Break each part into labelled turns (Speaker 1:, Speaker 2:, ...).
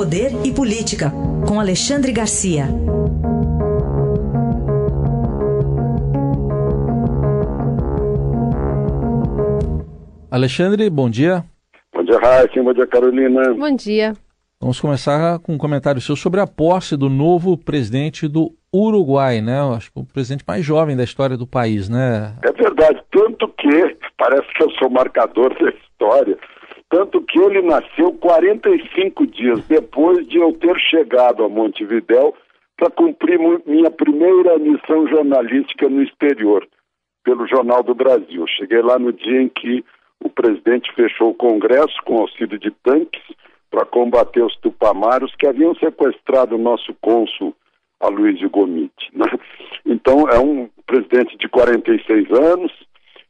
Speaker 1: Poder e Política, com Alexandre Garcia.
Speaker 2: Alexandre, bom dia.
Speaker 3: Bom dia, Raíssa. Bom dia, Carolina.
Speaker 4: Bom dia.
Speaker 2: Vamos começar com um comentário seu sobre a posse do novo presidente do Uruguai, né? Eu acho que o presidente mais jovem da história do país, né?
Speaker 3: É verdade, tanto que, parece que eu sou marcador da história, que ele nasceu 45 dias depois de eu ter chegado a Montevidéu para cumprir minha primeira missão jornalística no exterior, pelo Jornal do Brasil. Cheguei lá no dia em que o presidente fechou o Congresso com auxílio de tanques para combater os tupamaros que haviam sequestrado o nosso cônsul Aloysio Gomiti. Né? Então, é um presidente de 46 anos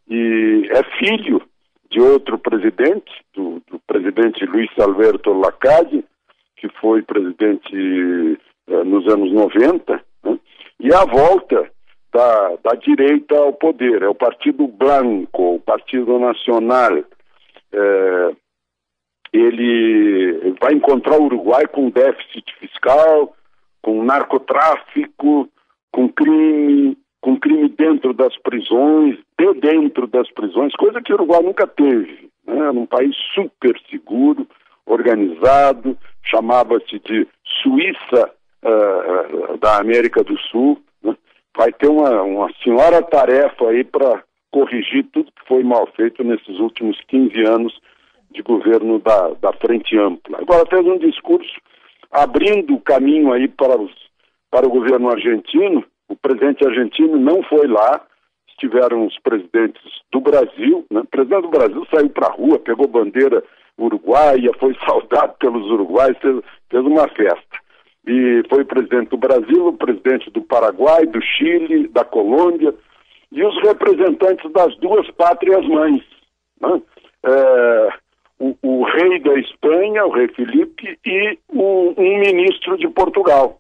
Speaker 3: e é filho de outro presidente, do, do presidente Luiz Alberto Lacade, que foi presidente eh, nos anos 90, né? e a volta da, da, direita ao poder, é o Partido Blanco, o Partido Nacional. É, ele vai encontrar o Uruguai com déficit fiscal, com narcotráfico, com crime, com crime dentro das prisões, de dentro das prisões, coisa que o Uruguai nunca teve. Né? Era um país super seguro, organizado, chamava-se de Suíça uh, da América do Sul. Né? Vai ter uma, uma senhora tarefa aí para corrigir tudo que foi mal feito nesses últimos 15 anos de governo da, da Frente Ampla. Agora fez um discurso abrindo o caminho aí para, os, para o governo argentino. O presidente argentino não foi lá, estiveram os presidentes do Brasil. Né? O presidente do Brasil saiu para a rua, pegou bandeira uruguaia, foi saudado pelos uruguaios, fez, fez uma festa. E foi presidente do Brasil, o presidente do Paraguai, do Chile, da Colômbia e os representantes das duas pátrias mães. Né? É, o, o, rei da Espanha, o rei Felipe, e um ministro de Portugal.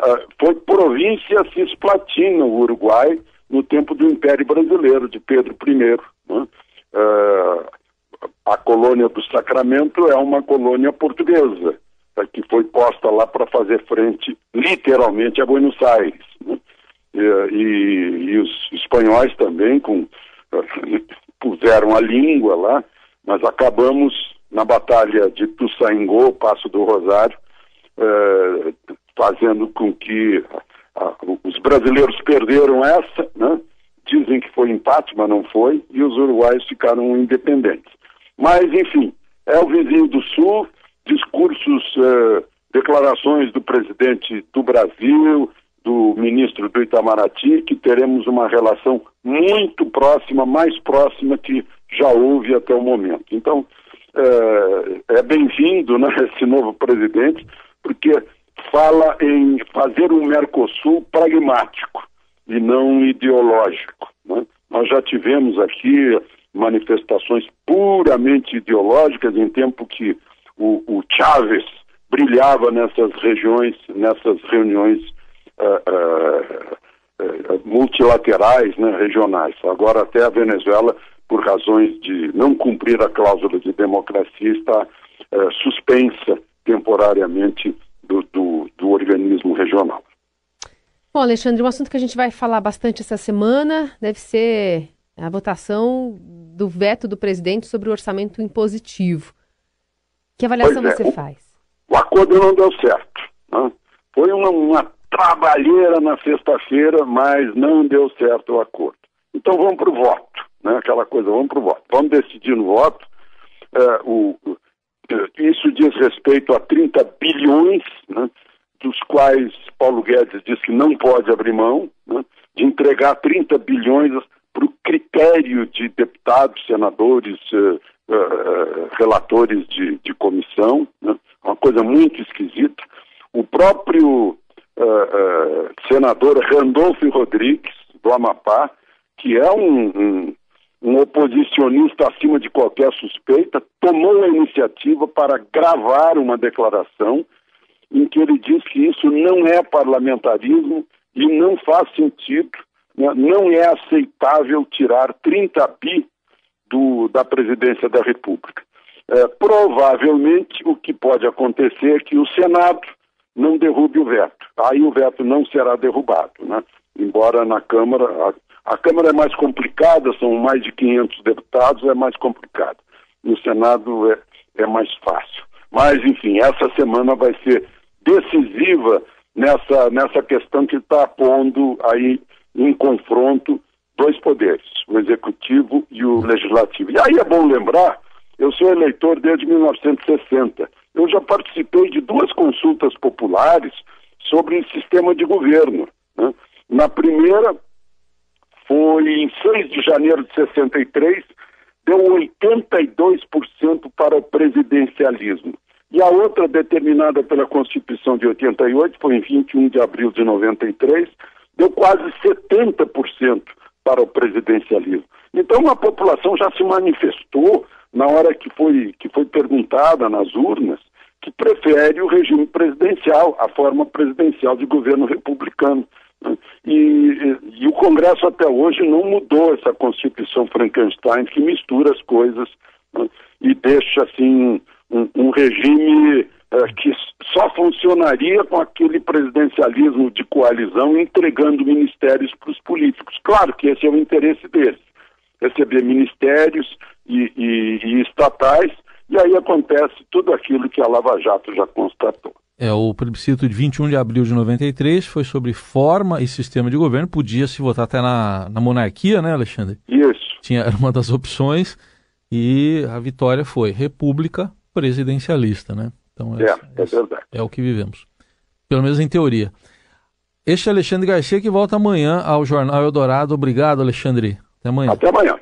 Speaker 3: Uh, foi província cisplatina o Uruguai no tempo do Império Brasileiro, de Pedro I. Né? Uh, a colônia do Sacramento é uma colônia portuguesa, tá, que foi posta lá para fazer frente, literalmente, a Buenos Aires. Né? E, e, e, os espanhóis também com, puseram a língua lá, nós acabamos na batalha de Tussaingô, Passo do Rosário, eh, fazendo com que a, os brasileiros perderam essa, né? dizem que foi empate, mas não foi, e os uruguaios ficaram independentes. Mas, enfim, é o vizinho do Sul, discursos, eh, declarações do presidente do Brasil, do ministro do Itamaraty, que teremos uma relação muito próxima, mais próxima que já houve até o momento. Então, é, é bem-vindo né, esse novo presidente, porque fala em fazer um Mercosul pragmático e não ideológico. Né? Nós já tivemos aqui manifestações puramente ideológicas em tempo que o, o Chávez brilhava nessas regiões, nessas reuniões uh, uh, uh, multilaterais, né, regionais. Agora até a Venezuela por razões de não cumprir a cláusula de democracia, está suspensa temporariamente do, do, do organismo regional.
Speaker 4: Bom, Alexandre, um assunto que a gente vai falar bastante essa semana deve ser a votação do veto do presidente sobre o orçamento impositivo. Que avaliação é, você faz?
Speaker 3: O acordo não deu certo. Né? Foi uma, uma trabalheira na sexta-feira, mas não deu certo o acordo. Então vamos para o voto né? aquela coisa, vamos para o voto. Vamos decidir no voto. É, o, isso diz respeito a 30 bilhões, né? Dos quais Paulo Guedes disse que não pode abrir mão, né? de entregar 30 bilhões para o critério de deputados, senadores, uh, uh, relatores de, de comissão, né? uma coisa muito esquisita. O próprio uh, senador Randolfo Rodrigues, do Amapá, que é um, um, um oposicionista acima de qualquer suspeita, tomou a iniciativa para gravar uma declaração em que ele diz que isso não é parlamentarismo e não faz sentido, né? não é aceitável tirar 30 bi do, da presidência da República. É, provavelmente o que pode acontecer é que o Senado não derrube o veto. Aí o veto não será derrubado, né? Embora na Câmara, a, a Câmara é mais complicada, são mais de 500 deputados, é mais complicado. No Senado é, é mais fácil. Mas, enfim, essa semana vai ser decisiva nessa, nessa questão que está pondo aí em confronto dois poderes, o executivo e o legislativo. E aí é bom lembrar, eu sou eleitor desde 1960. Eu já participei de duas consultas populares sobre sistema de governo. Né? Na primeira, foi em 6 de janeiro de 63, deu 82% para o presidencialismo. E a outra, determinada pela Constituição de 88, foi em 21 de abril de 93, deu quase 70% para o presidencialismo. Então a população já se manifestou na hora que foi, que foi perguntada nas urnas que prefere o regime presidencial, a forma presidencial de governo republicano. Né? E, e, o Congresso até hoje não mudou essa Constituição Frankenstein que mistura as coisas né? e deixa assim um, um regime é, que só funcionaria com aquele presidencialismo de coalizão entregando ministérios para os políticos. Claro que esse é o interesse deles, receber ministérios e, e, e estatais, e aí acontece tudo aquilo que a Lava Jato já constatou.
Speaker 2: É, o plebiscito de 21 de abril de 93 foi sobre forma e sistema de governo. Podia se votar até na, na monarquia, né, Alexandre?
Speaker 3: Isso.
Speaker 2: Tinha uma das opções e a vitória foi república presidencialista, né?
Speaker 3: Então, é, é, é verdade.
Speaker 2: É o que vivemos. Pelo menos em teoria. Este é Alexandre Garcia que volta amanhã ao Jornal Eldorado. Obrigado, Alexandre. Até amanhã.
Speaker 3: Até amanhã.